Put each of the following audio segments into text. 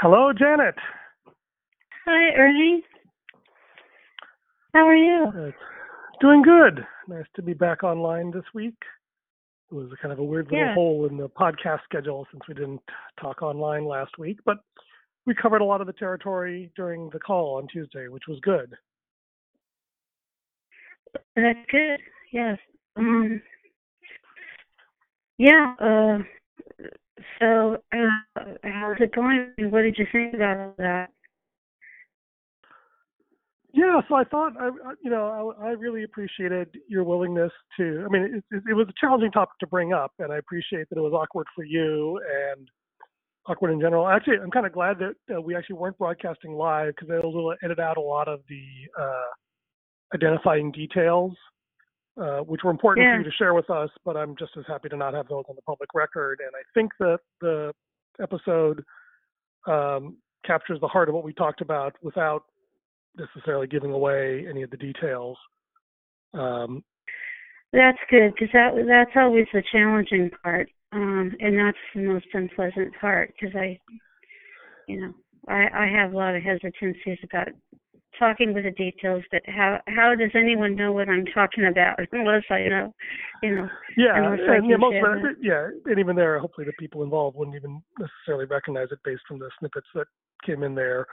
Hello, Janet. Hi, Ernie. How are you? Doing good. Nice to be back online this week. It was kind of a weird little Yeah. hole in the podcast schedule since we didn't talk online last week, but we covered a lot of the territory during the call on Tuesday, which was good. That's good. Yes. Um. Yeah. Uh. So, uh, how's it going? What did you think about all that? Yeah, so I thought, I, you know, I, I really appreciated your willingness to. I mean, it, it, it was a challenging topic to bring up, and I appreciate that it was awkward for you and awkward in general. Actually, I'm kind of glad that uh, we actually weren't broadcasting live because to edit out a lot of the uh, identifying details, uh, which were important for you to share with us. But I'm just as happy to not have those on the public record. And I think that the episode um, captures the heart of what we talked about without necessarily giving away any of the details. Um, That's good because that that's always the challenging part, um, and that's the most unpleasant part because I, you know, I I have a lot of hesitancies about talking with the details. But how how does anyone know what I'm talking about unless I know, you know? yeah, and yeah, most it, yeah, and even there, hopefully the people involved wouldn't even necessarily recognize it based from the snippets that came in there.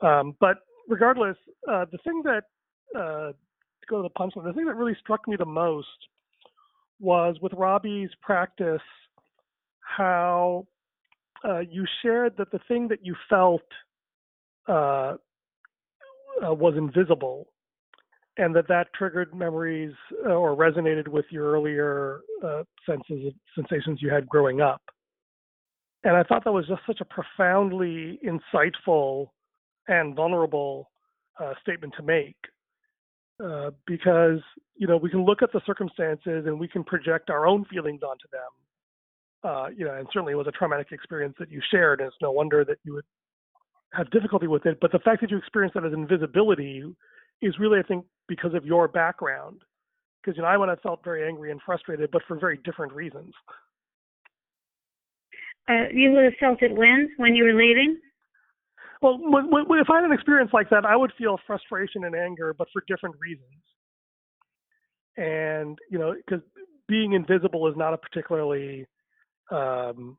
Um, but regardless, uh, the thing that uh, to go to the punchline, the thing that really struck me the most was with Robbie's practice, how uh, you shared that the thing that you felt uh, uh, was invisible, and that that triggered memories uh, or resonated with your earlier uh, senses, sensations you had growing up. And I thought that was just such a profoundly insightful and vulnerable uh, statement to make, uh, because you know we can look at the circumstances and we can project our own feelings onto them. Uh, you know, and certainly it was a traumatic experience that you shared, and it's no wonder that you would have difficulty with it. But the fact that you experienced that as invisibility is really, I think, because of your background. Because you know, I would have felt very angry and frustrated, but for very different reasons. Uh, you would have felt it when when you were leaving. Well, when, when, if I had an experience like that, I would feel frustration and anger, but for different reasons. And you know, because being invisible is not a particularly um,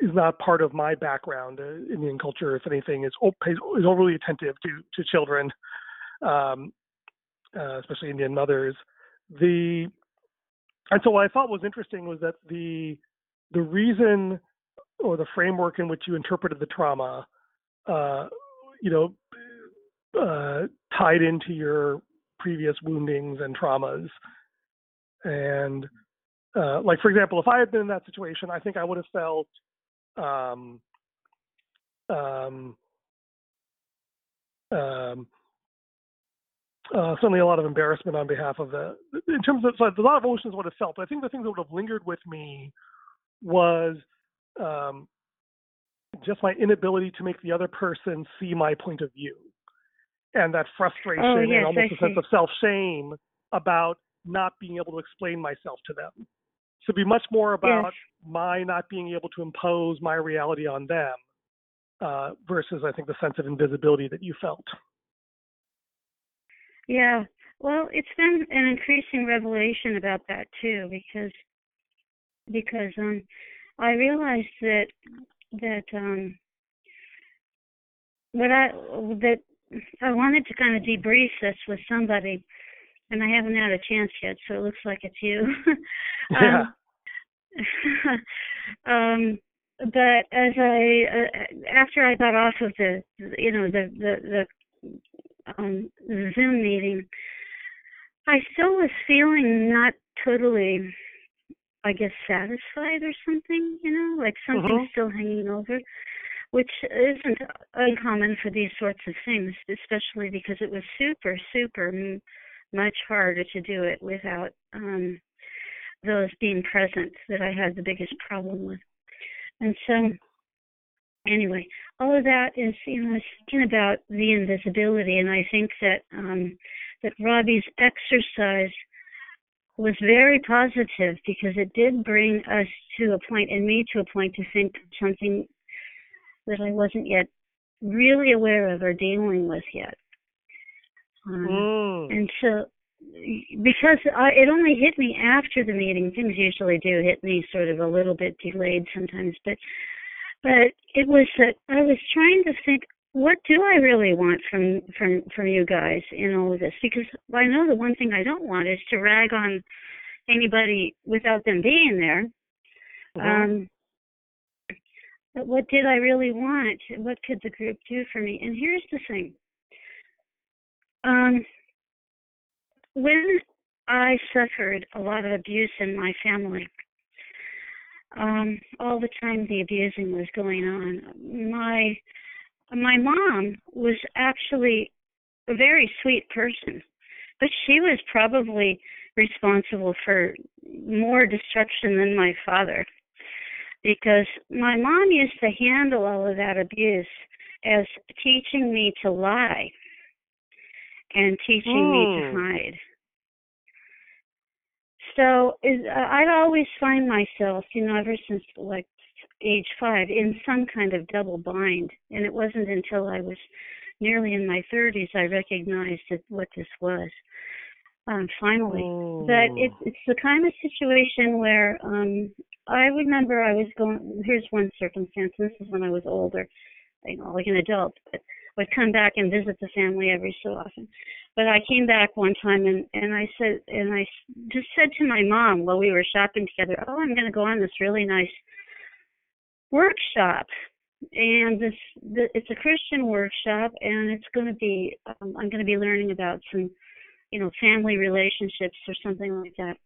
is not part of my background. Uh, Indian culture, if anything, is is overly attentive to to children, um, uh, especially Indian mothers. The and so what I thought was interesting was that the the reason or the framework in which you interpreted the trauma, uh, you know, uh, tied into your previous woundings and traumas. And uh, like, for example, if I had been in that situation, I think I would have felt um, um, um, uh, certainly a lot of embarrassment on behalf of the, in terms of, so a lot of emotions would have felt. But I think the thing that would have lingered with me was um, just my inability to make the other person see my point of view, and that frustration Oh, yes, and almost I a sense of self shame about not being able to explain myself to them. So be much more about Yes. my not being able to impose my reality on them uh, versus I think the sense of invisibility that you felt. Yeah. Well, it's been an increasing revelation about that too, because because um I realized that that um what I that I wanted to kind of debrief this with somebody, and I haven't had a chance yet, so it looks like it's you. Yeah. um, um, but as I uh, after I got off of the you know the the the um the Zoom meeting, I still was feeling not totally, I guess, satisfied or something. You know, like something's Mhm. still hanging over, which isn't uncommon for these sorts of things, especially because it was super super much harder to do it without um those being present that I had the biggest problem with. And so, anyway, all of that is, you know, I was thinking about the invisibility, and I think that um, that Robbie's exercise was very positive because it did bring us to a point, and me to a point, to think something that I wasn't yet really aware of or dealing with yet. Um, Mm. and so, because I, it only hit me after the meeting, things usually do hit me sort of a little bit delayed sometimes, but but it was that I was trying to think, what do I really want from from from you guys in all of this? Because I know the one thing I don't want is to rag on anybody without them being there. Mhm. Um, but what did I really want? What could the group do for me? And here's the thing. Um, when I suffered a lot of abuse in my family, um, all the time the abusing was going on, my my mom was actually a very sweet person, but she was probably responsible for more destruction than my father because my mom used to handle all of that abuse as teaching me to lie and teaching me to Hmm. hide. So is, uh, I'd always find myself, you know, ever since like age five, in some kind of double bind, and it wasn't until I was nearly in my 30s I recognized that what this was. Um, finally, but Mm. it's it's the kind of situation where um I remember I was going here's one circumstance, this is when I was older, you know, like an adult, but would come back and visit the family every so often. But I came back one time and and I said and I just said to my mom while we were shopping together, "Oh, I'm going to go on this really nice workshop." And this the, it's a Christian workshop and it's going to be um, I'm going to be learning about some you know, family relationships or something like that.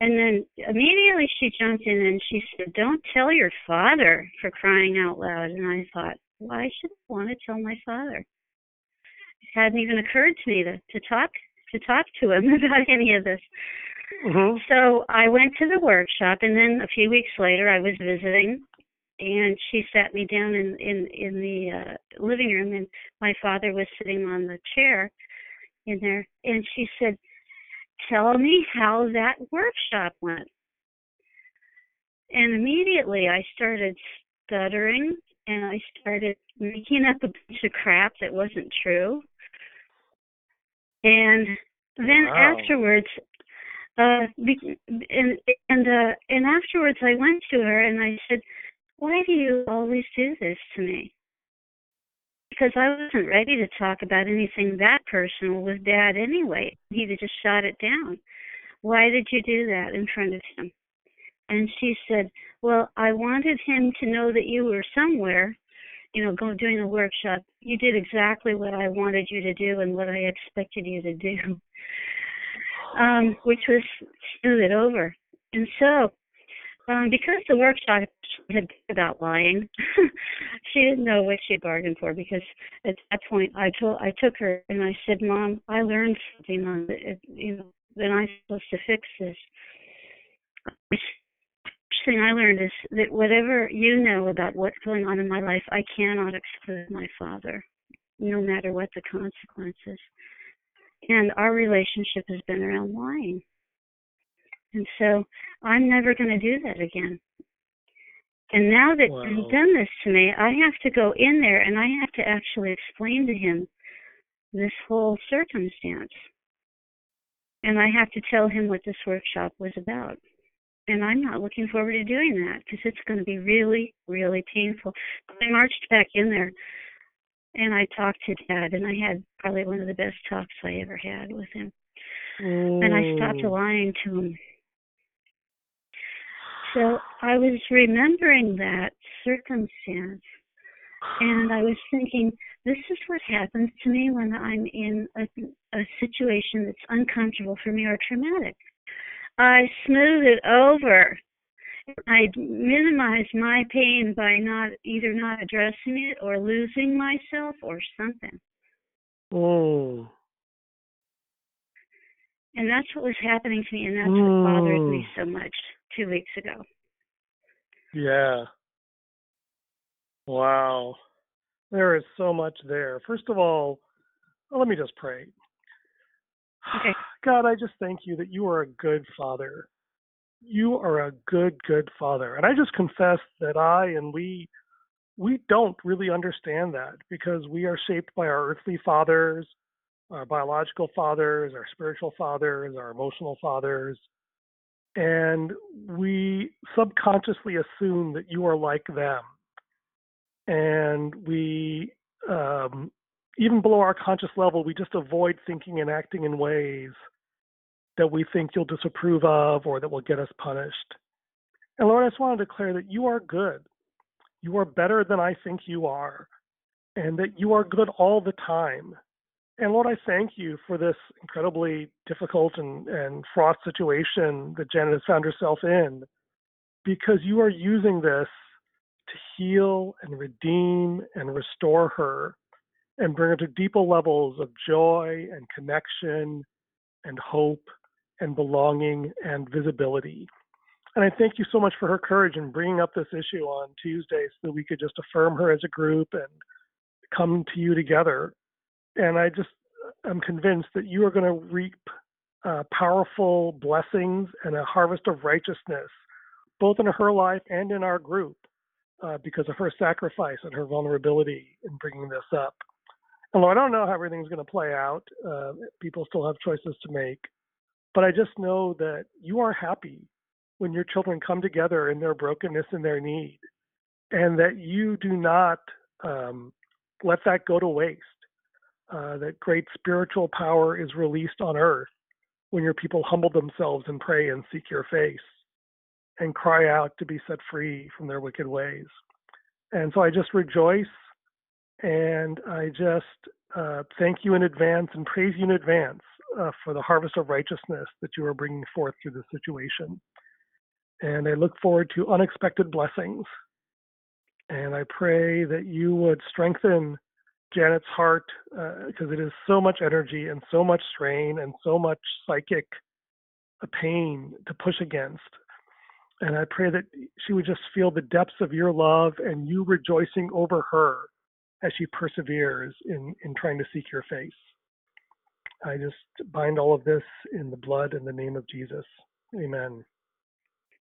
And then immediately she jumped in and she said, Don't tell your father for crying out loud. And I thought, Why should I want to tell my father? It hadn't even occurred to me to, to talk to talk to him about any of this. Mhm. So I went to the workshop and then a few weeks later I was visiting and she sat me down in in in the uh living room and my father was sitting on the chair in there and she said tell me how that workshop went and immediately i started stuttering and i started making up a bunch of crap that wasn't true and then Wow. afterwards uh and and uh and afterwards i went to her and i said why do you always do this to me because I wasn't ready to talk about anything that personal with Dad anyway. He just shot it down. Why did you do that in front of him? And she said, Well, I wanted him to know that you were somewhere, you know, going doing a workshop. You did exactly what I wanted you to do and what I expected you to do. Um, which was smooth it over. And so um, because the workshop had been about lying, she didn't know what she bargained for. Because at that point, I told, I took her and I said, "Mom, I learned something on it. You know, then I'm supposed to fix this." Thing I learned is that whatever you know about what's going on in my life, I cannot exclude my father, no matter what the consequences. And our relationship has been around lying. And so I'm never going to do that again. And now that Wow. you've done this to me, I have to go in there and I have to actually explain to him this whole circumstance. And I have to tell him what this workshop was about. And I'm not looking forward to doing that because it's going to be really, really painful. I marched back in there and I talked to Dad, and I had probably one of the best talks I ever had with him. And I stopped Mm. lying to him. So I was remembering that circumstance and I was thinking, this is what happens to me when I'm in a, a situation that's uncomfortable for me or traumatic. I smooth it over. I minimize my pain by not either not addressing it or losing myself or something. Oh. And that's what was happening to me, and that's what bothered me Mm. so much two weeks ago. Yeah. Wow. There is so much there. First of all, well, let me just pray. Okay. God, I just thank you that you are a good father. You are a good, good father. And I just confess that I and we we don't really understand that because we are shaped by our earthly fathers, our biological fathers, our spiritual fathers, our emotional fathers. And we subconsciously assume that you are like them. And we, um, even below our conscious level, we just avoid thinking and acting in ways that we think you'll disapprove of or that will get us punished. And Lord, I just want to declare that you are good. You are better than I think you are, and that you are good all the time. And Lord, I thank you for this incredibly difficult and, and fraught situation that Janet has found herself in, because you are using this to heal and redeem and restore her and bring her to deeper levels of joy and connection and hope and belonging and visibility. And I thank you so much for her courage in bringing up this issue on Tuesday so that we could just affirm her as a group and come to you together. And I just, I'm convinced that you are going to reap uh, powerful blessings and a harvest of righteousness, both in her life and in our group, uh, because of her sacrifice and her vulnerability in bringing this up. Although I don't know how everything's going to play out, uh, people still have choices to make. But I just know that you are happy when your children come together in their brokenness and their need, and that you do not um, let that go to waste. Uh, that great spiritual power is released on earth when your people humble themselves and pray and seek your face and cry out to be set free from their wicked ways. And so I just rejoice and I just uh, thank you in advance and praise you in advance uh, for the harvest of righteousness that you are bringing forth through this situation. And I look forward to unexpected blessings. And I pray that you would strengthen Janet's heart because uh, it is so much energy and so much strain and so much psychic uh, pain to push against. And I pray that she would just feel the depths of your love and you rejoicing over her as she perseveres in, in trying to seek your face. I just bind all of this in the blood and the name of Jesus. Amen.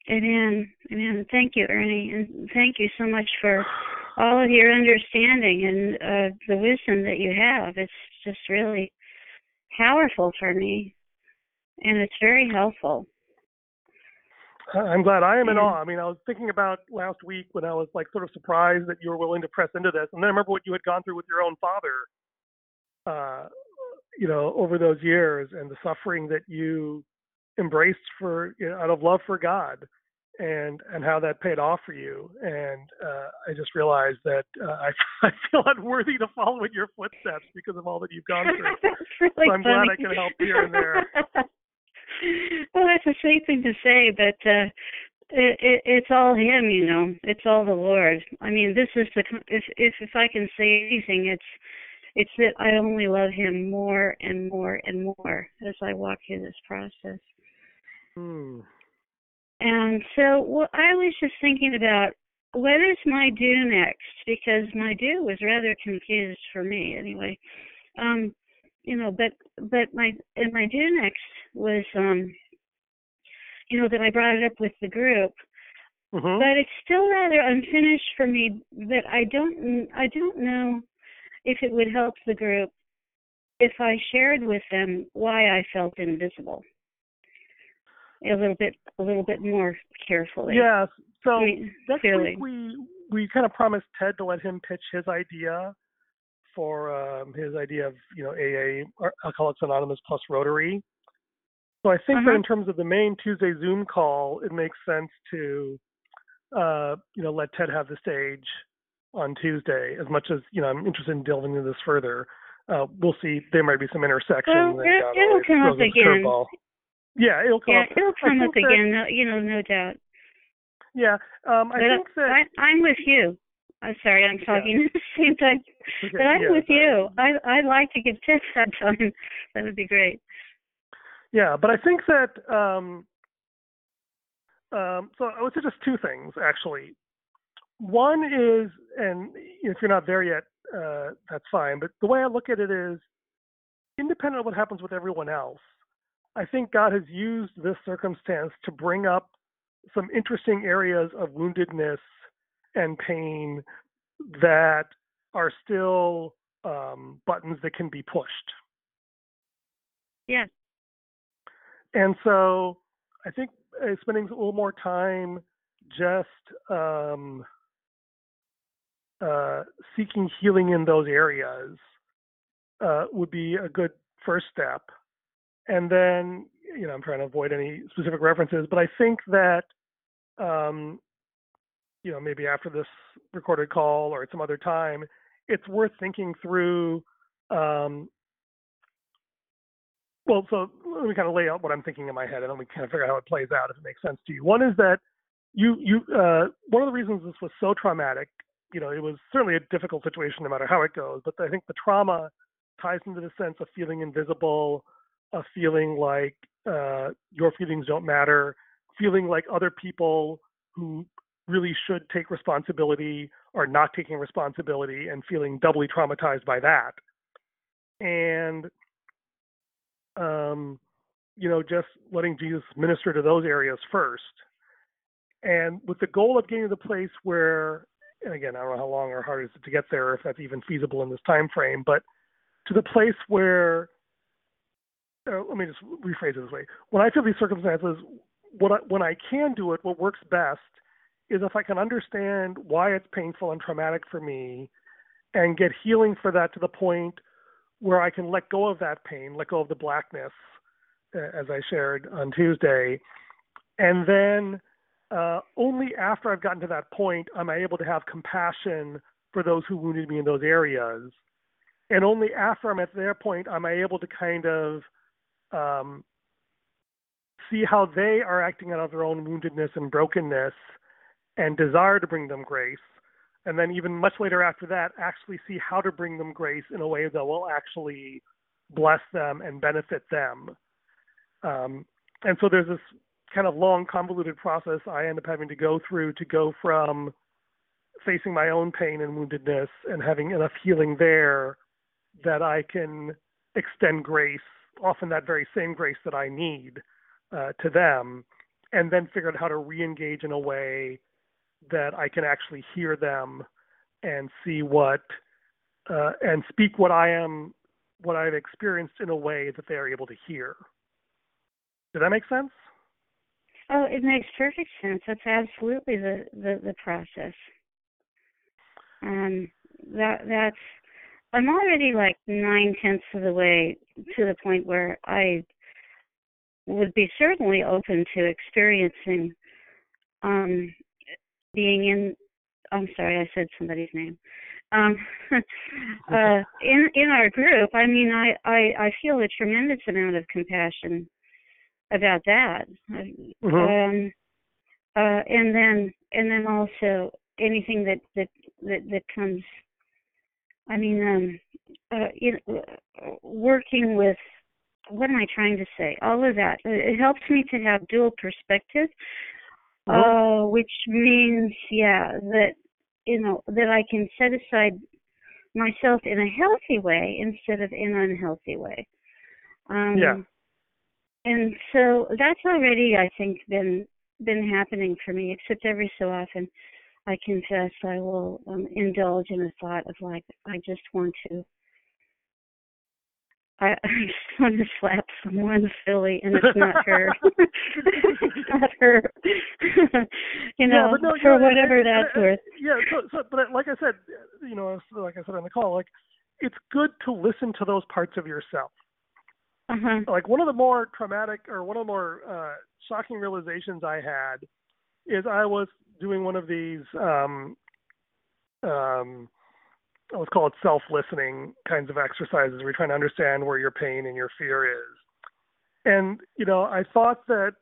Amen. Amen. Thank you, Ernie, and thank you so much for all of your understanding and uh, the wisdom that you have. It's just really powerful for me, and it's very helpful. I'm glad. I am in awe. I mean, I was thinking about last week when I was like sort of surprised that you were willing to press into this, and then I remember what you had gone through with your own father. Uh, you know, over those years and the suffering that you embraced for you know, out of love for God and and how that paid off for you. And uh, I just realized that uh, I, I feel unworthy to follow in your footsteps because of all that you've gone through. really so I'm funny. glad I can help here and there. well, that's a sweet thing to say, but uh, it, it, it's all Him, you know. It's all the Lord. I mean, this is the if if if I can say anything, it's it's that I only love him more and more and more as I walk through this process. Hmm. And so well, I was just thinking about what is my do next because my do was rather confused for me anyway. Um, you know, but but my and my do next was um, you know that I brought it up with the group. Mm-hmm. But it's still rather unfinished for me. That I don't, I don't know if it would help the group if I shared with them why I felt invisible a little bit a little bit more carefully. Yes. So I mean, next clearly. week we we kind of promised Ted to let him pitch his idea for um, his idea of you know AA Alcoholics Anonymous plus Rotary. So I think that in terms of the main Tuesday Zoom call, it makes sense to uh, you know let Ted have the stage on Tuesday. As much as you know, I'm interested in delving into this further. Uh, we'll see. There might be some intersection. Well, it, it'll come up throws us a again. curveball. Yeah, it'll come yeah, up. it'll come up that- again. No, you know, no doubt. Yeah, um, I but think that. I, I'm with you. I'm sorry, I'm talking at the same time. But I'm yeah, with you. I I'd like to give tips that time. That would be great. Yeah, but I think that um, um, so I would say just two things actually. One is, and if you're not there yet, uh, that's fine. But the way I look at it is, independent of what happens with everyone else, I think God has used this circumstance to bring up some interesting areas of woundedness and pain that are still um, buttons that can be pushed. Yes. And so I think uh, spending a little more time just um, uh, seeking healing in those areas uh, would be a good first step. And then, you know, I'm trying to avoid any specific references, but I think that, um, you know, maybe after this recorded call or at some other time, it's worth thinking through. Um, well, so let me kind of lay out what I'm thinking in my head, and then we kind of figure out how it plays out if it makes sense to you. One is that you you uh, one of the reasons this was so traumatic, you know, it was certainly a difficult situation no matter how it goes, but I think the trauma ties into the sense of feeling invisible, of feeling like uh, your feelings don't matter, feeling like other people who really should take responsibility are not taking responsibility and feeling doubly traumatized by that. And um, you know, just letting Jesus minister to those areas first. And with the goal of getting to the place where, and again, I don't know how long or hard it is to get there, if that's even feasible in this time frame, but to the place where, uh, let me just rephrase it this way: when I feel these circumstances, what I, when I can do it, what works best is if I can understand why it's painful and traumatic for me, and get healing for that to the point where I can let go of that pain, let go of the blackness, as I shared on Tuesday, and then uh, only after I've gotten to that point am I able to have compassion for those who wounded me in those areas, and only after I'm at their point am I able to kind of um, see how they are acting out of their own woundedness and brokenness, and desire to bring them grace, and then even much later after that, actually see how to bring them grace in a way that will actually bless them and benefit them. Um, and so there's this kind of long, convoluted process I end up having to go through to go from facing my own pain and woundedness and having enough healing there that I can extend grace, often that very same grace that I need uh, to them, and then figure out how to re engage in a way that I can actually hear them and see what uh, and speak what I am, what I've experienced in a way that they are able to hear. Did that make sense? Oh, it makes perfect sense. That's absolutely the the, the process. Um, that that's I'm already like nine tenths of the way to the point where I would be certainly open to experiencing um, being in I'm sorry, I said somebody's name. Um uh in in our group, I mean I, I I feel a tremendous amount of compassion about that. Mm-hmm. Um uh and then and then also anything that that that, that comes I mean um uh you know, working with what am I trying to say? All of that. It helps me to have dual perspective uh, which means, yeah, that you know that I can set aside myself in a healthy way instead of in an unhealthy way. Um, yeah. And so that's already, I think, been been happening for me. Except every so often, I confess I will um, indulge in a thought of like I just want to I, I just want to slap someone silly, and it's not her. it's not her. you know, yeah, no, for yeah, whatever and, that's and, worth. Yeah, so, so, but like I said, you know, like I said on the call, like it's good to listen to those parts of yourself. Uh-huh. Like one of the more traumatic or one of the more uh, shocking realizations I had is I was doing one of these um, um, let's call it self-listening kinds of exercises where you're trying to understand where your pain and your fear is. And you know, I thought that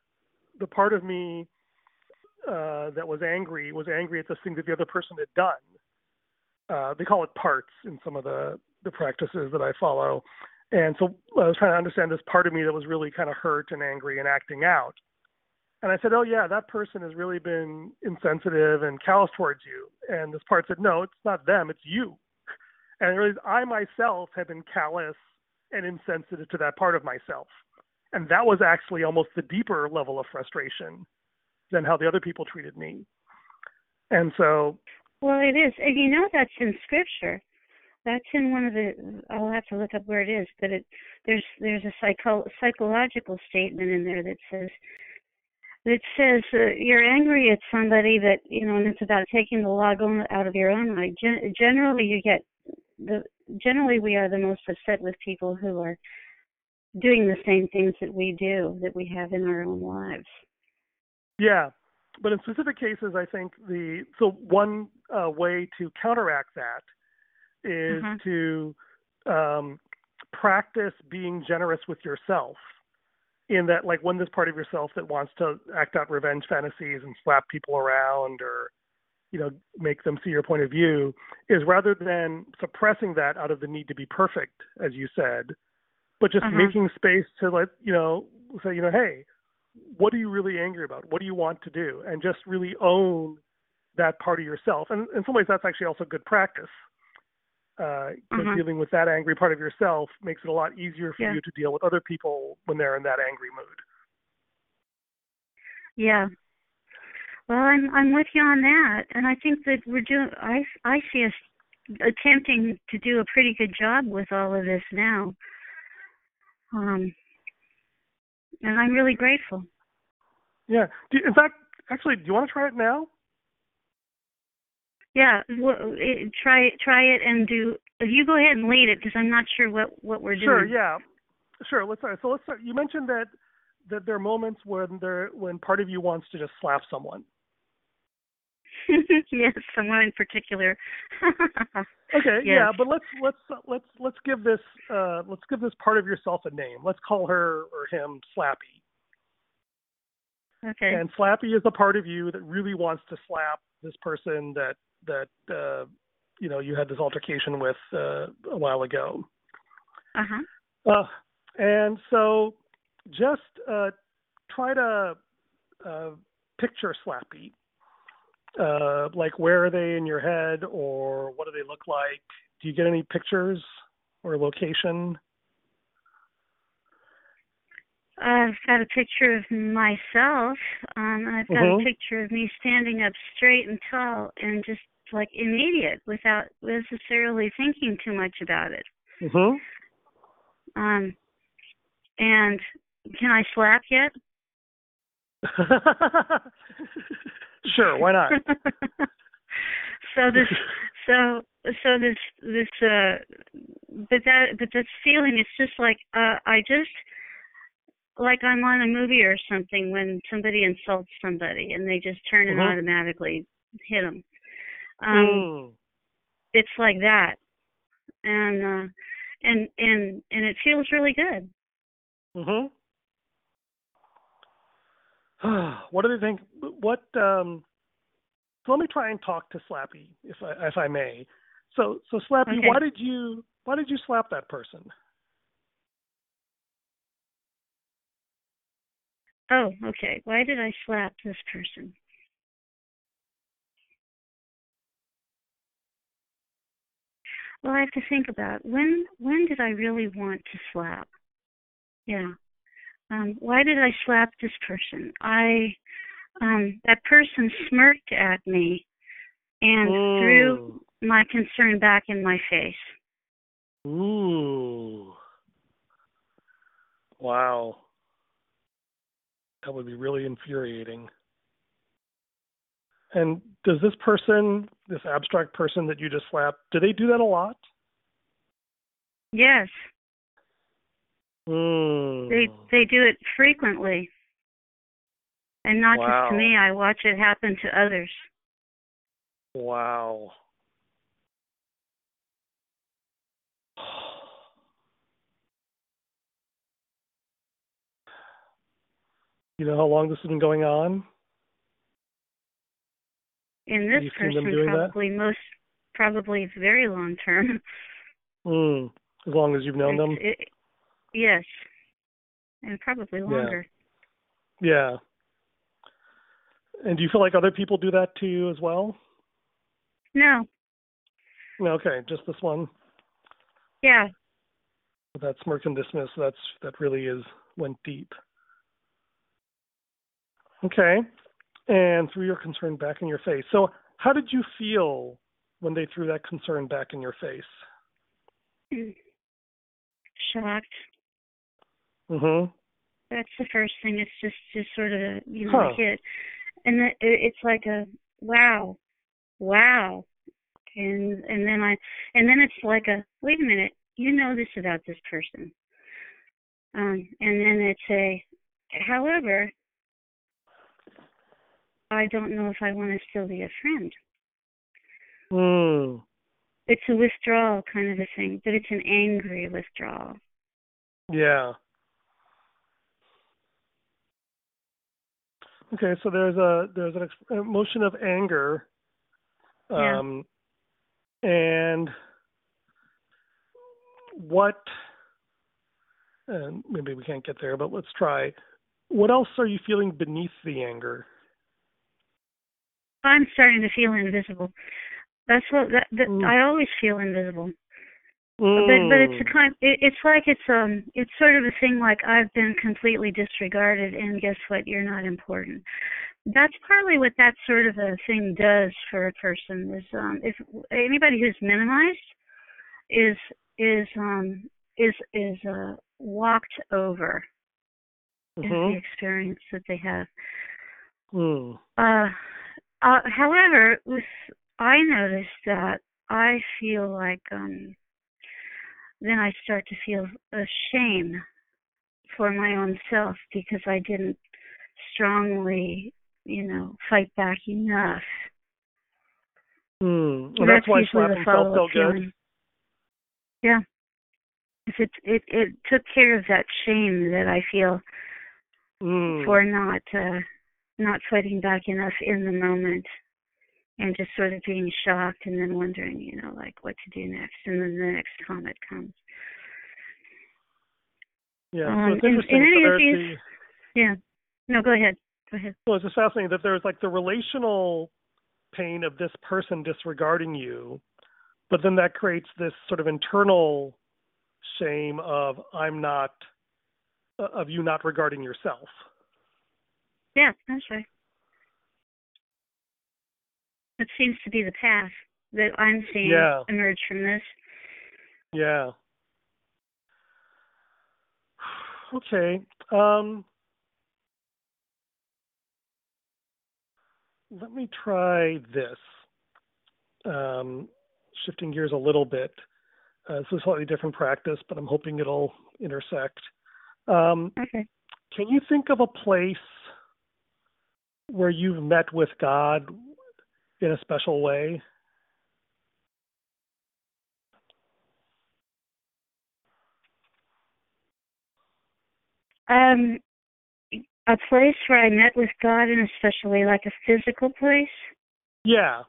the part of me uh, that was angry was angry at the thing that the other person had done. Uh, they call it parts in some of the the practices that I follow. And so I was trying to understand this part of me that was really kind of hurt and angry and acting out. And I said, "Oh yeah, that person has really been insensitive and callous towards you." And this part said, "No, it's not them, it's you." And realized I myself had been callous and insensitive to that part of myself. And that was actually almost the deeper level of frustration than how the other people treated me. And so Well, it is, and you know that's in scripture. That's in one of the. I'll have to look up where it is, but it there's there's a psycho psychological statement in there that says that says uh, you're angry at somebody that you know, and it's about taking the log out of your own eye. Gen- generally, you get the generally we are the most upset with people who are doing the same things that we do that we have in our own lives. Yeah, but in specific cases, I think the so one uh, way to counteract that is uh-huh. to um, practice being generous with yourself. In that, like, when this part of yourself that wants to act out revenge fantasies and slap people around or you know make them see your point of view is rather than suppressing that out of the need to be perfect as you said but just uh-huh. making space to let you know say you know hey what are you really angry about what do you want to do and just really own that part of yourself and in some ways that's actually also good practice uh, uh-huh. dealing with that angry part of yourself makes it a lot easier for yeah. you to deal with other people when they're in that angry mood yeah well, I'm I'm with you on that, and I think that we're doing. I I see us attempting to do a pretty good job with all of this now. Um, and I'm really grateful. Yeah. Do, in fact, actually, do you want to try it now? Yeah, well, it, try it. Try it and do. You go ahead and lead it because I'm not sure what what we're doing. Sure. Yeah. Sure. Let's start. So let's start. You mentioned that that there are moments when there when part of you wants to just slap someone. yes, someone in particular. okay, yes. yeah, but let's let's let's let's give this uh let's give this part of yourself a name. Let's call her or him Slappy. Okay. And Slappy is the part of you that really wants to slap this person that that uh you know you had this altercation with uh a while ago. Uh-huh. Uh and so just uh try to uh picture Slappy uh, like where are they in your head or what do they look like? Do you get any pictures or location? I've got a picture of myself. Um, I've got mm-hmm. a picture of me standing up straight and tall and just like immediate without necessarily thinking too much about it. Mhm. Um, and can I slap yet? sure, why not? so this so so this this uh but that but this feeling it's just like uh I just like I'm on a movie or something when somebody insults somebody and they just turn and Mhm. automatically hit them. Um Mm. it's like that. And uh and and and it feels really good. Mhm. what do they think? What? um So let me try and talk to Slappy, if I if I may. So so Slappy, Okay. why did you why did you slap that person? Oh, okay. Why did I slap this person? Well, I have to think about when when did I really want to slap? Yeah. Um, why did I slap this person? I um, that person smirked at me and threw my concern back in my face. Ooh. Wow. That would be really infuriating. And does this person, this abstract person that you just slapped, do they do that a lot? Yes, Mm. they they do it frequently. And not just to me, I watch it happen to others. Wow. You know how long this has been going on? In this You've seen them person doing that? probably most probably very long term. Mm. As long as you've known them? It- yes. And probably longer. Yeah. And do you feel like other people do that to you as well? No. No, okay, just this one. Yeah. That smirk and dismiss, that's that really is went deep. Okay. And threw your concern back in your face. So how did you feel when they threw that concern back in your face? Mm. Shocked. Mhm. That's the first thing. It's just just sort of you know Huh. hit, and the, it, it's like a wow, wow, and and then I and then it's like a wait a minute, you know this about this person, um, and then it's a however, I don't know if I want to still be a friend. Hmm. It's a withdrawal kind of a thing, but it's an angry withdrawal. Yeah. Okay, so there's a there's an ex- emotion of anger, Yeah. um, and what? And maybe we can't get there, but let's try. What else are you feeling beneath the anger? I'm starting to feel invisible. That's what that, that Mm. I always feel invisible. But but it's a Mm. kind. It, it's like it's um. It's sort of a thing like I've been completely disregarded, and guess what? You're not important. That's partly what that sort of a thing does for a person. Is um. If anybody who's minimized is is um is is uh walked over is the Mhm. experience that they have. Mm. Uh, uh, however, with I noticed that I feel like um then I start to feel a shame for my own self because I didn't strongly, you know, fight back enough. Mm. And that's why usually the slapping felt so follow-up good. feeling. Yeah. If it it it took care of that shame that I feel Mm. for not uh not fighting back enough in the moment and just sort of being shocked and then wondering, you know, like what to do next and then the next comment comes. Yeah, so Um, it's in- interesting. in any of these- the, Yeah. No, go ahead. Go ahead. Well, it's just fascinating that there's like the relational pain of this person disregarding you, but then that creates this sort of internal shame of I'm not, uh, of you not regarding yourself. Yeah, that's right. It seems to be the path that I'm seeing Yeah. emerge from this. Yeah. Okay. Um, let me try this. Um, shifting gears a little bit. Uh, this is a slightly different practice, but I'm hoping it'll intersect. Um, Okay. can you think of a place where you've met with God in a special way? Um, a place where I met with God in a special way, like a physical place. Yeah.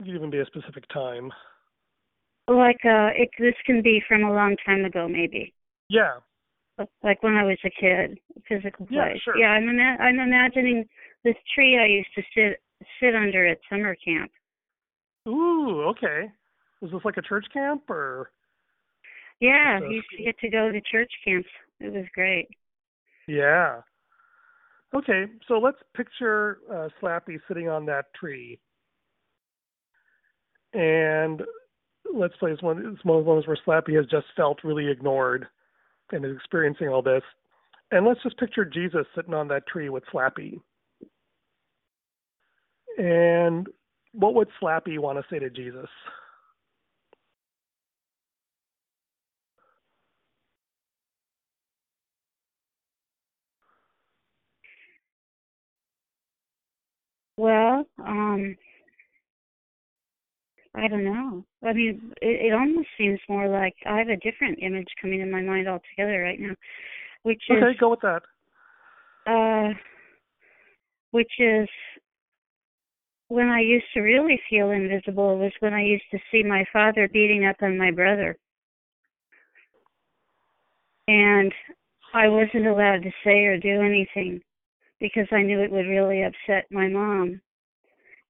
It could even be a specific time. Like uh, it. This can be from a long time ago, maybe. Yeah. Like when I was a kid, a physical place. Yeah, sure. Yeah, I'm ima- I'm imagining this tree I used to sit sit under at summer camp. Ooh, okay. Was this like a church camp or? Yeah, we used to get to go to church camps. It was great. Yeah. Okay, so let's picture uh, Slappy sitting on that tree, and let's play this one. It's one of those where Slappy has just felt really ignored and is experiencing all this. And let's just picture Jesus sitting on that tree with Slappy. And what would Slappy want to say to Jesus? Well, um, I don't know. I mean, it, it almost seems more like I have a different image coming in my mind altogether right now, which is Okay, go with that. uh, which is when I used to really feel invisible was when I used to see my father beating up on my brother. And I wasn't allowed to say or do anything because I knew it would really upset my mom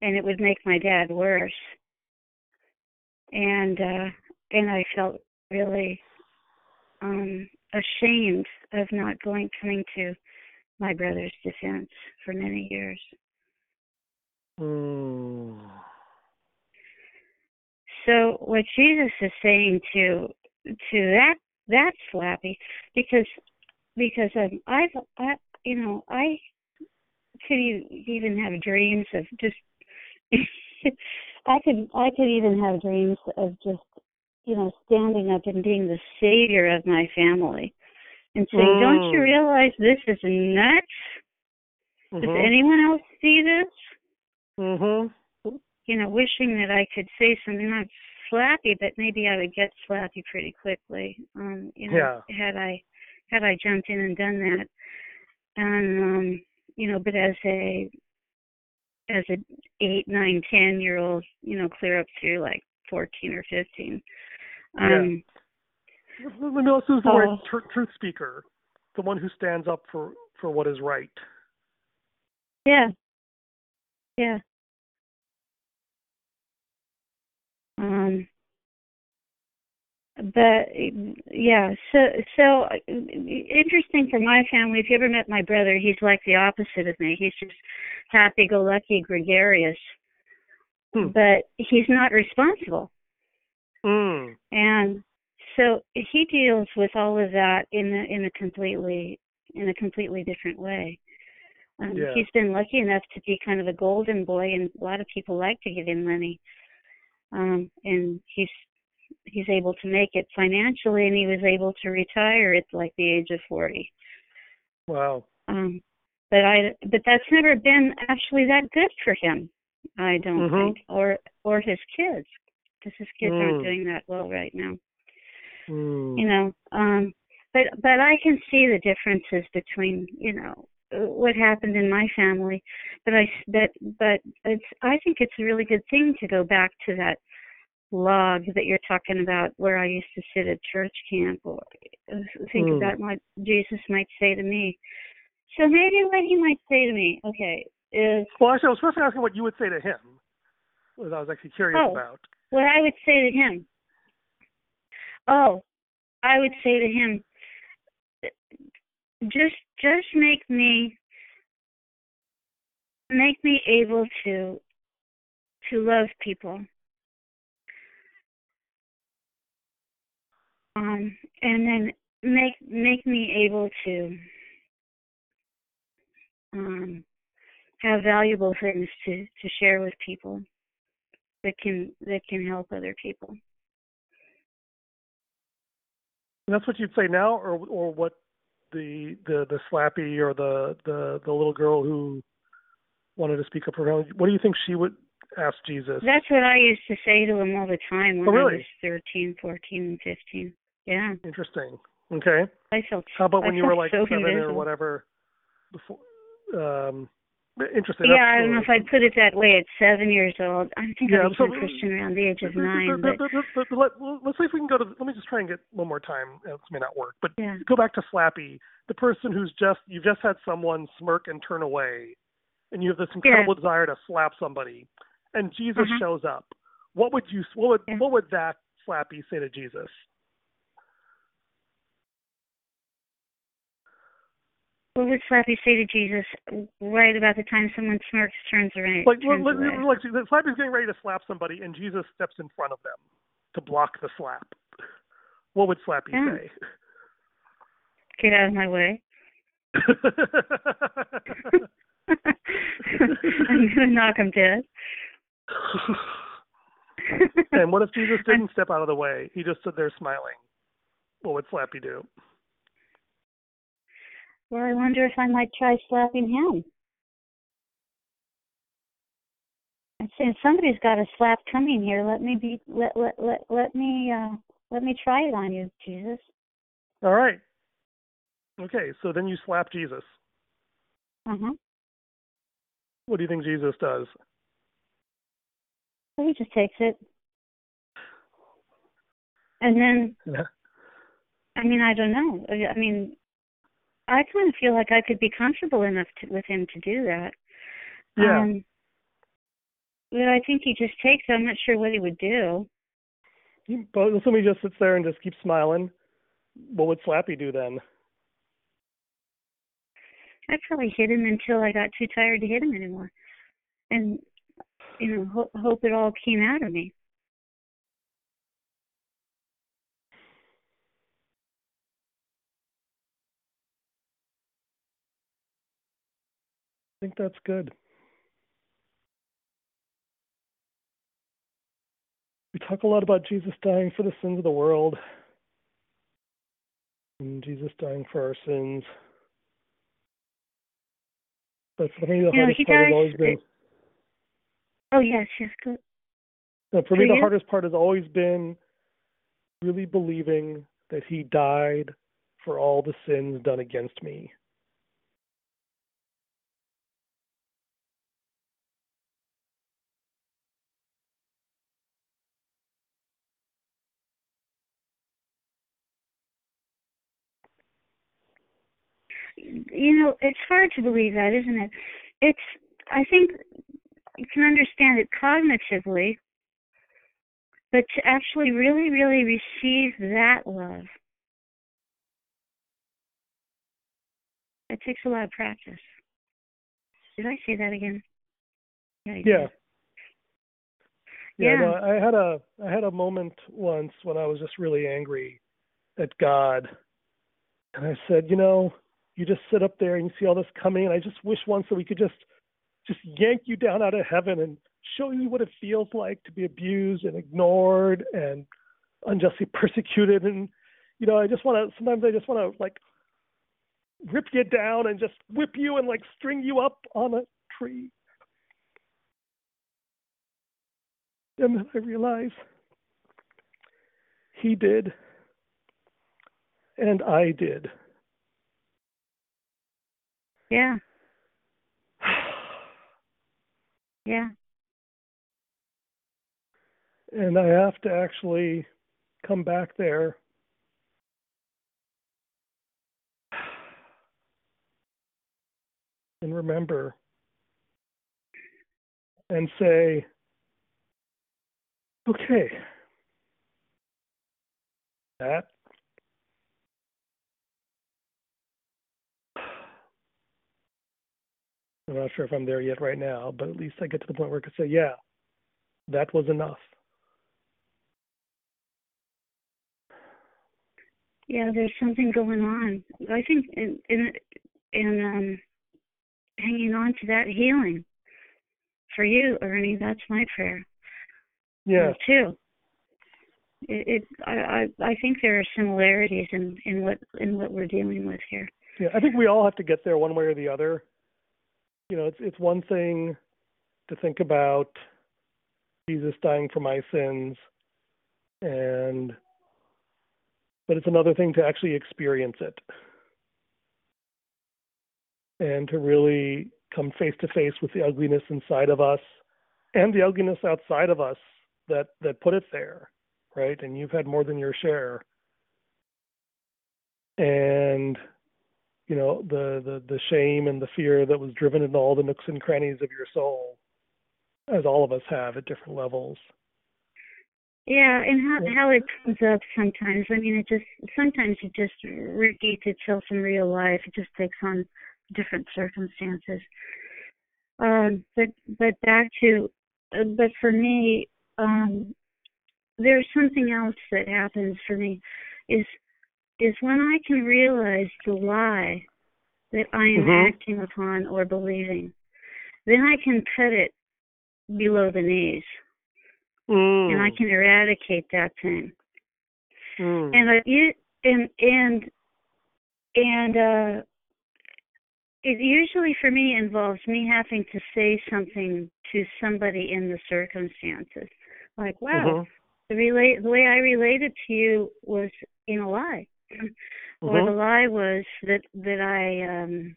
and it would make my dad worse. And uh and I felt really um ashamed of not going coming to my brother's defense for many years. Mm. So what Jesus is saying to to that that slappy because because um, I've I you know I could even have dreams of just I could I could even have dreams of just you know standing up and being the savior of my family and saying, mm. "Don't you mm. realize this is nuts? Mm-hmm. Does anyone else see this?" Mhm. You know, wishing that I could say something not slappy, but maybe I would get slappy pretty quickly. Um, you know, yeah. had I had I jumped in and done that. And um, you know, but as a as a eight, nine, ten year old, you know, clear up through like fourteen or fifteen. Um yeah. Let me also use the uh, word tr- truth speaker, the one who stands up for for what is right. Yeah. Yeah. Um but yeah so so interesting for my family if you ever met my brother he's like the opposite of me he's just happy go lucky gregarious hmm. but he's not responsible mm. and so he deals with all of that in a in a completely in a completely different way um, yeah. he's been lucky enough to be kind of a golden boy and a lot of people like to give him money um and he's he's able to make it financially and he was able to retire at like the age of 40 wow um but i but that's never been actually that good for him i don't mm-hmm. think or or his kids because his kids mm. aren't doing that well right now mm. you know um but but i can see the differences between you know what happened in my family but i but but it's i think it's a really good thing to go back to that log that you're talking about where I used to sit at church camp or think mm. about what Jesus might say to me. So maybe what he might say to me, okay, is Well actually I was supposed to ask what you would say to him. What I was actually curious oh, about. What I would say to him. Oh, I would say to him just just make me make me able to to love people um, and then make make me able to um, have valuable things to to share with people that can that can help other people. And that's what you'd say now, or or what the the the slappy or the the the little girl who wanted to speak up for her. What do you think she would ask Jesus? That's what I used to say to him all the time when oh, really? I was thirteen, fourteen, and fifteen. Yeah. Interesting. Okay. I felt. How about when I you were like so seven invisible. or whatever? Before. Um, interesting. Yeah, I know if I'd put it that way. At seven years old, I think yeah, I so, became a Christian around the age of nine. But, let, let's see if we can go to. Let me just try and get one more time. This may not work, but yeah. go back to Slappy, the person who's just you've just had someone smirk and turn away, and you have this incredible yeah. desire to slap somebody, and Jesus uh-huh. shows up. What would you? What would what would that Slappy say to Jesus? What would Slappy say to Jesus right about the time someone smirks, turns around? Like, turns like, away? like getting ready to slap somebody, and Jesus steps in front of them to block the slap. What would Slappy say? Get out of my way. I'm gonna knock him dead. and what if Jesus didn't step out of the way? He just stood there smiling. What would Slappy do? Well, I wonder if I might try slapping him. I'm saying somebody's got a slap coming here. Let me be. Let let let let me uh let me try it on you, Jesus. All right. Okay, so then you slap Jesus. Uh huh. What do you think Jesus does? Well, he just takes it, and then. Yeah. I mean, I don't know. I mean, I kind of feel like I could be comfortable enough to, with him to do that. Yeah. Um, but I think he just takes. I'm not sure what he would do. But if somebody just sits there and just keeps smiling. What would Slappy do then? I'd probably hit him until I got too tired to hit him anymore. And you know ho- hope it all came out of me. Think that's good. We talk a lot about Jesus dying for the sins of the world and Jesus dying for our sins. But for me, the You hardest he part has always been. Oh yes, yes, good. No, for For me, the hardest part has always been really believing that he died for all the sins done against me. You know, it's hard to believe that, isn't it? It's. I think you can understand it cognitively, but to actually really, really receive that love, it takes a lot of practice. Did I say that again? Yeah. Yeah, Yeah. no, I had a I had a moment once when I was just really angry at God, and I said, you know, you just sit up there and you see all this coming, and I just wish once that we could just just yank you down out of heaven and show you what it feels like to be abused and ignored and unjustly persecuted, and you know, I just want to sometimes I just want to like rip you down and just whip you and like string you up on a tree. And then I realize he did, and I did. Yeah. Yeah. And I have to actually come back there and remember and say, okay, that I'm not sure if I'm there yet right now, but at least I get to the point where I could say, yeah, that was enough. Yeah, there's something going on. I think in in in um hanging on to that healing for you, Ernie. That's my prayer Yeah. um, too. It, it I, I I think there are similarities in in what in what we're dealing with here. Yeah, I think we all have to get there one way or the other. You know, it's it's one thing to think about Jesus dying for my sins and but it's another thing to actually experience it. And to really come face to face with the ugliness inside of us and the ugliness outside of us that that put it there, right? And you've had more than your share. And you know the the the shame and the fear that was driven into all the nooks and crannies of your soul as all of us have at different levels Yeah, and how Yeah. how it comes up sometimes. I mean, it just sometimes it just repeats itself in real life. It just takes on different circumstances. Um, but but back to, uh, but for me, um, there's something else that happens for me, is is when I can realize the lie that I am Mhm. acting upon or believing, then I can cut it below the knees mm. and I can eradicate that thing. Mm. and I you and and and uh it usually for me involves me having to say something to somebody in the circumstances like wow Mhm. the relate the way i related to you was in a lie or the Mhm. lie was that that i um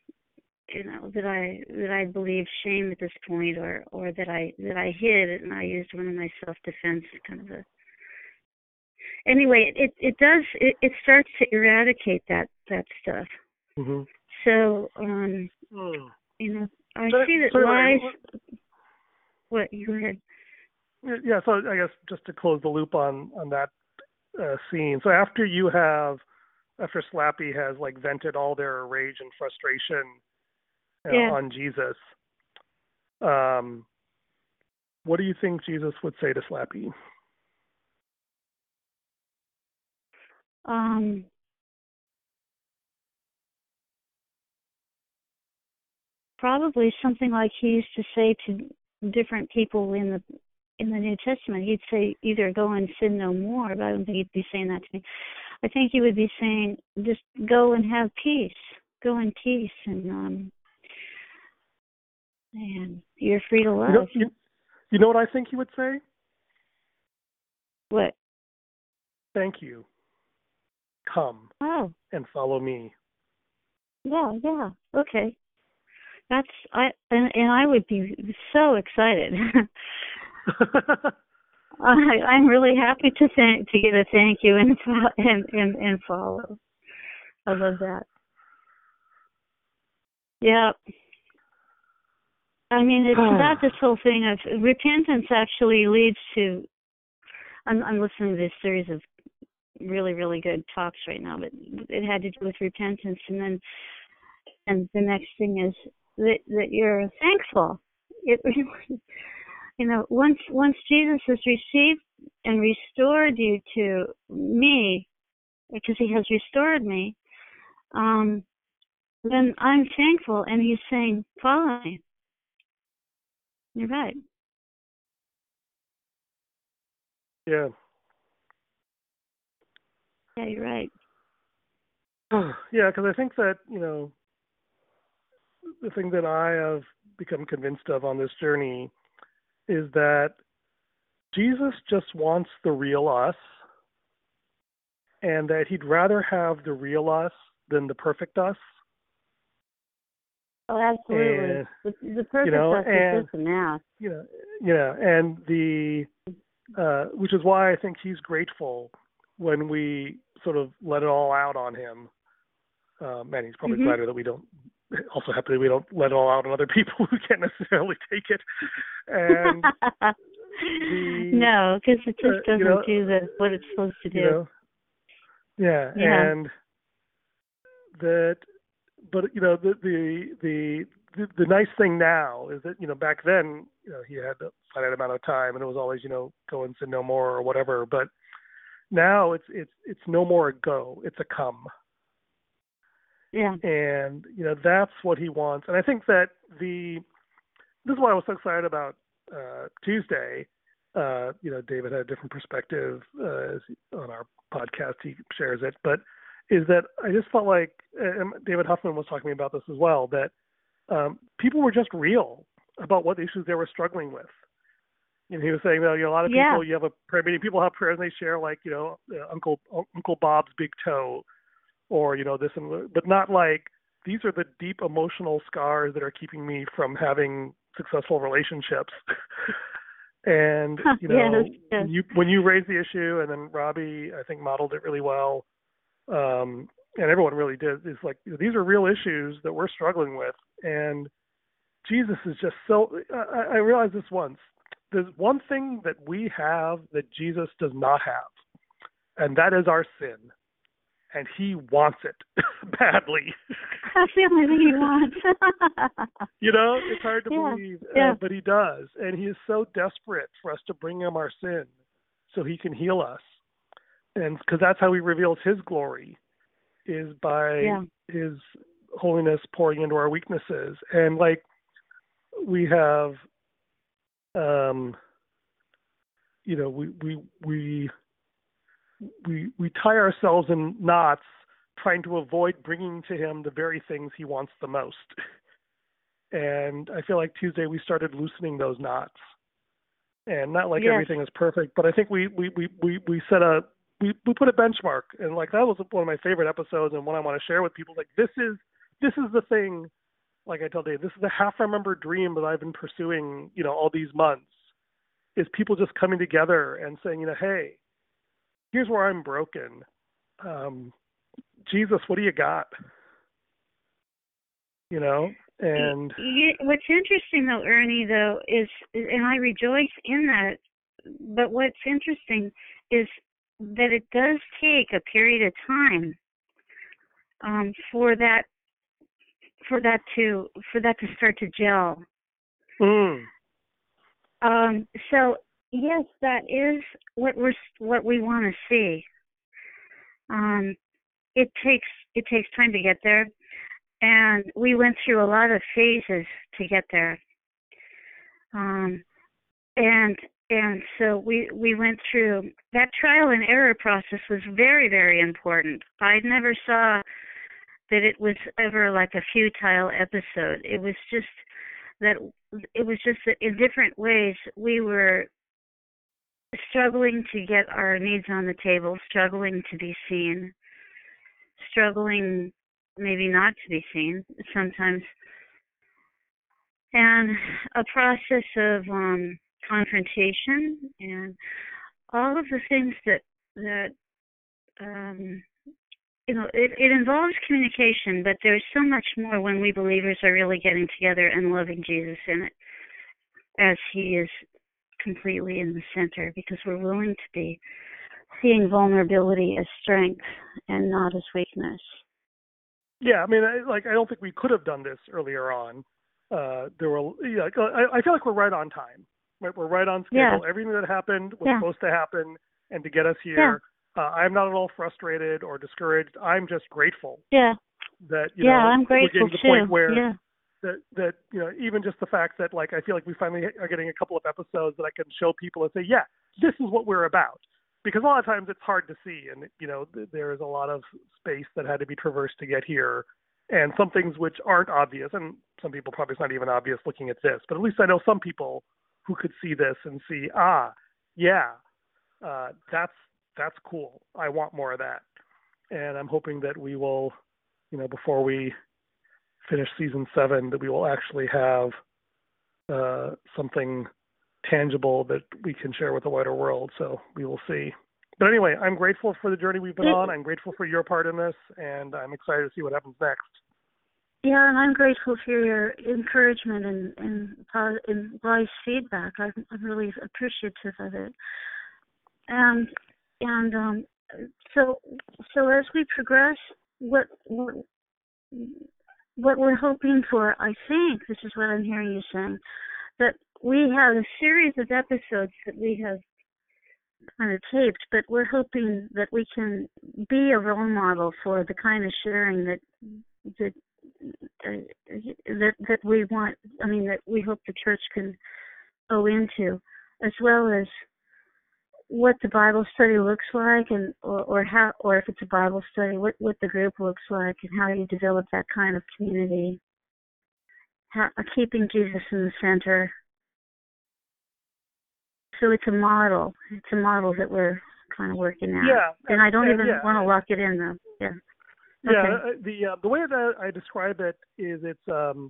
you know that i that i believed shame at this point or or that i that i hid it and i used one of my self defense kind of a anyway it it does it, it starts to eradicate that that stuff Mhm. so um Mm. you know i So- see that so lies what you go ahead yeah so i guess just to close the loop on on that uh, scene so after you have after slappy has like vented all their rage and frustration uh, Yeah. on jesus um what do you think Jesus would say to Slappy? Um, probably something like he used to say to different people in the in the New Testament. He'd say either go and sin no more, but I don't think he'd be saying that to me. I think he would be saying just go and have peace. Go in peace and um and you're free to love. You know, you, you know what I think he would say? What? Thank you. Come oh. and follow me. Yeah, yeah. Okay. That's I and and I would be so excited. I I'm really happy to thank to get a thank you and and and, and follow. I love that. Yeah. I mean, it's about this whole thing of repentance actually leads to. I'm, I'm listening to this series of really, really good talks right now, but it had to do with repentance, and then, and the next thing is that that you're thankful. It really, you know, once once Jesus has received and restored you to me, because He has restored me, um, then I'm thankful, and He's saying, "Follow me." You're right. Yeah. Yeah, you're right. yeah, because I think that you know the thing that I have become convinced of on this journey is that Jesus just wants the real us, and that he'd rather have the real us than the perfect us. Oh, absolutely. And, the, the perfect you know, us and, is just a mask. You know, yeah, and the uh, which is why I think he's grateful when we sort of let it all out on him. Um, and he's probably mm-hmm. glad that we don't. Also happy we don't let it all out on other people who can't necessarily take it. And the, no, because it just doesn't uh, you know, do the what it's supposed to do. You know, yeah, yeah, and that but you know the the the the, the nice thing now is that you know back then you know he had a finite amount of time and it was always you know go and say no more or whatever but now it's it's it's no more a go it's a come yeah. And you know that's what he wants. And i think that the this is why i was so excited about uh tuesday. Uh you know david had a different perspective uh on our podcast. He shares it. But is that I just felt like, David Huffman was talking about this as well, that um, people were just real about what issues they were struggling with. And he was saying that you know, a lot of yeah. people, you have a prayer meeting, people have prayers and they share like, you know, uh, Uncle Uncle Bob's big toe, or you know this and but not like these are the deep emotional scars that are keeping me from having successful relationships. and you know, yeah, you when you raise the issue, and then Robbie I think modeled it really well um, and everyone really did. Is like these are real issues that we're struggling with, and Jesus is just so. I, I realized this once. There's one thing that we have that Jesus does not have, and that is our sin. And he wants it badly. That's the only thing he wants. you know, it's hard to yeah. believe, uh, yeah. Uh, but he does, and he is so desperate for us to bring him our sin, so he can heal us and because that's how he reveals his glory is by yeah. his holiness pouring into our weaknesses and like we have um you know we we we we we tie ourselves in knots trying to avoid bringing to him the very things he wants the most and i feel like tuesday we started loosening those knots and not like yes. everything is perfect but i think we we we we, we set a we we put a benchmark, and like that was one of my favorite episodes, and one I want to share with people. Like this is this is the thing. Like I tell Dave, this is the half remembered dream that I've been pursuing. You know, all these months is people just coming together and saying, you know, hey, here's where I'm broken. Um, Jesus, what do you got? You know, and what's interesting though, Ernie, though, is and I rejoice in that. But what's interesting is that it does take a period of time um, for that for that to for that to start to gel. Mm. Um, so yes, that is what we're what we want to see. Um, it takes it takes time to get there, and we went through a lot of phases to get there. Um, and and so we we went through that trial and error process was very very important. I never saw that it was ever like a futile episode. It was just that it was just that in different ways we were struggling to get our needs on the table, struggling to be seen, struggling maybe not to be seen sometimes, and a process of um, confrontation and all of the things that that um, you know it, it involves communication, but there's so much more when we believers are really getting together and loving Jesus in it, as He is completely in the center, because we're willing to be seeing vulnerability as strength and not as weakness. Yeah, I mean, I, like I don't think we could have done this earlier on. Uh, there were, yeah, I, I feel like we're right on time. Right, we're right on schedule. Yeah. Everything that happened was Yeah. supposed to happen, and to get us here, uh, I'm not at all frustrated or discouraged. I'm just grateful Yeah, that you yeah, know I'm we're getting to the too. point where yeah, that that you know even just the fact that like I feel like we finally are getting a couple of episodes that I can show people and say, yeah, this is what we're about. Because a lot of times it's hard to see, and you know th- there is a lot of space that had to be traversed to get here, and some things which aren't obvious, and some people probably it's not even obvious looking at this, but at least I know some people who could see this and see, ah, yeah, uh, that's that's cool. I want more of that, and I'm hoping that we will, you know, before we finish season seven, that we will actually have uh, something tangible that we can share with the wider world. So we will see. But anyway, I'm grateful for the journey we've been on. I'm grateful for your part in this, and I'm excited to see what happens next. yeah, and I'm grateful for your encouragement and and, and wise feedback. I'm, I'm really appreciative of it. And and um, so so as we progress, what what what we're hoping for, I think, this is what I'm hearing you saying, that we have a series of episodes that we have kind of taped, but we're hoping that we can be a role model for the kind of sharing that that uh, that that we want. I mean, that we hope the church can go into, as well as what the Bible study looks like, and or, or how, or if it's a Bible study, what what the group looks like, and how you develop that kind of community. How, keeping Jesus in the center. So it's a model. It's a model that we're kind of working out. Yeah, And I don't and even yeah. want to lock it in though. Yeah. Yeah, Okay. uh, the uh, the way that I describe it is it's um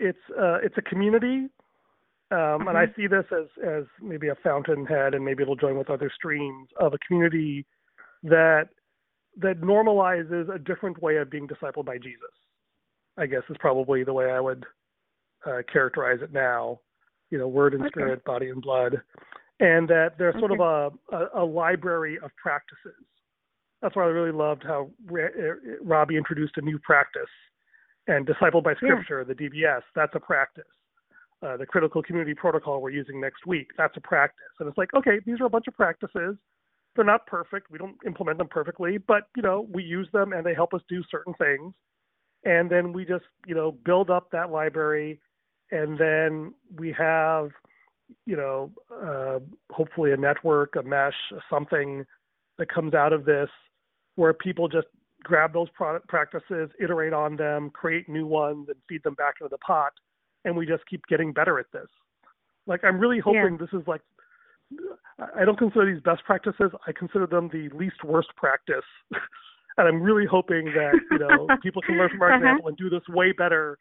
it's uh it's a community um and I Mhm. see this as as maybe a fountainhead and maybe it'll join with other streams of a community that that normalizes a different way of being discipled by Jesus. I guess is probably the way I would uh, characterize it now. You know, word and Okay. spirit, body and blood, and that there's sort of a, a a library of practices that's why I really loved how uh, Robbie introduced a new practice. And Discipled by Yeah. Scripture, the DBS, that's a practice. Uh, the Critical Community Protocol we're using next week, that's a practice. And it's like, okay, these are a bunch of practices. They're not perfect. We don't implement them perfectly, but you know, we use them and they help us do certain things. And then we just, you know, build up that library, and then we have, you know, uh, hopefully a network, a mesh, something that comes out of this where people just grab those product practices, iterate on them, create new ones, and feed them back into the pot, and we just keep getting better at this. Like I'm really hoping this is like I don't consider these best practices. I consider them the least worst practice, and I'm really hoping that you know people can learn from our Uh-huh. example and do this way better,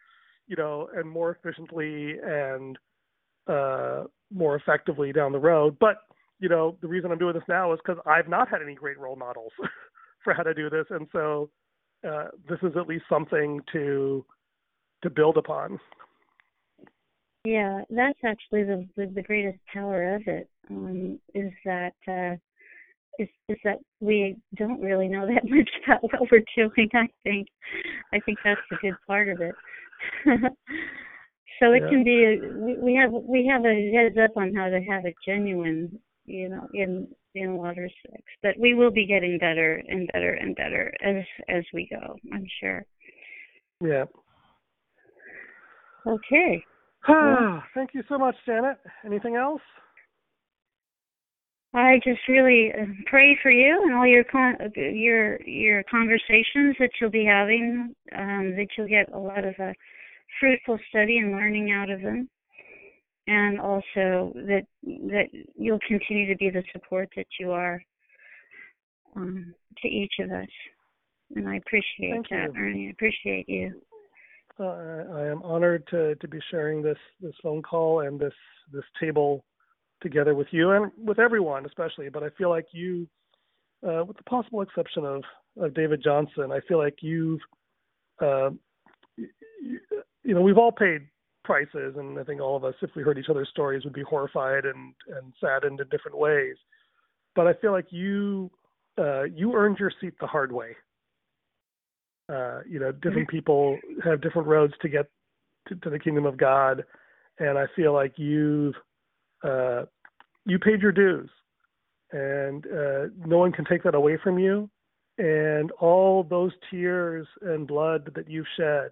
you know, and more efficiently and uh, more effectively down the road. But you know, the reason I'm doing this now is because I've not had any great role models for how to do this, and so uh, this is at least something to to build upon. Yeah, that's actually the the, the greatest power of it. Um, is that uh, is is that we don't really know that much about what we're doing. I think, I think that's the good part of it. So it Yeah. can be. A, we- we have we have a heads up on how to have a genuine, you know, in in water sex. But we will be getting better and better and better as as we go. I'm sure. Yeah. Okay. Thank you so much, Janet. Anything else? I just really uh, pray for you and all your con- uh, your your conversations that you'll be having. Um, that you'll get a lot of uh, fruitful study and learning out of them, and also that that you'll continue to be the support that you are um, to each of us. And I appreciate Thank that, you. Ernie. I appreciate you. Uh, I am honored to to be sharing this this phone call and this this table together with you and with everyone, especially. But I feel like you, uh, with the possible exception of of David Johnson, I feel like you've, uh, you, you know, we've all paid prices, and I think all of us, if we heard each other's stories, would be horrified and and saddened in different ways. But I feel like you uh, you earned your seat the hard way. Uh, you know, different people have different roads to get to, to the kingdom of God, and I feel like you've uh, you paid your dues, and uh, no one can take that away from you. And all those tears and blood that you've shed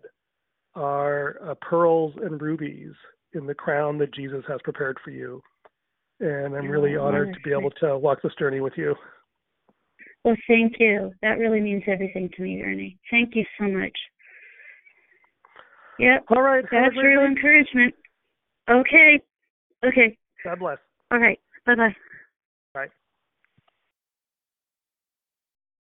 are uh, pearls and rubies in the crown that Jesus has prepared for you. And I'm really honored to be able to walk this journey with you. Well, thank you. That really means everything to me, Ernie. Thank you so much. Yep. All right. That's real encouragement. Okay. Okay. God bless. All right. Bye bye.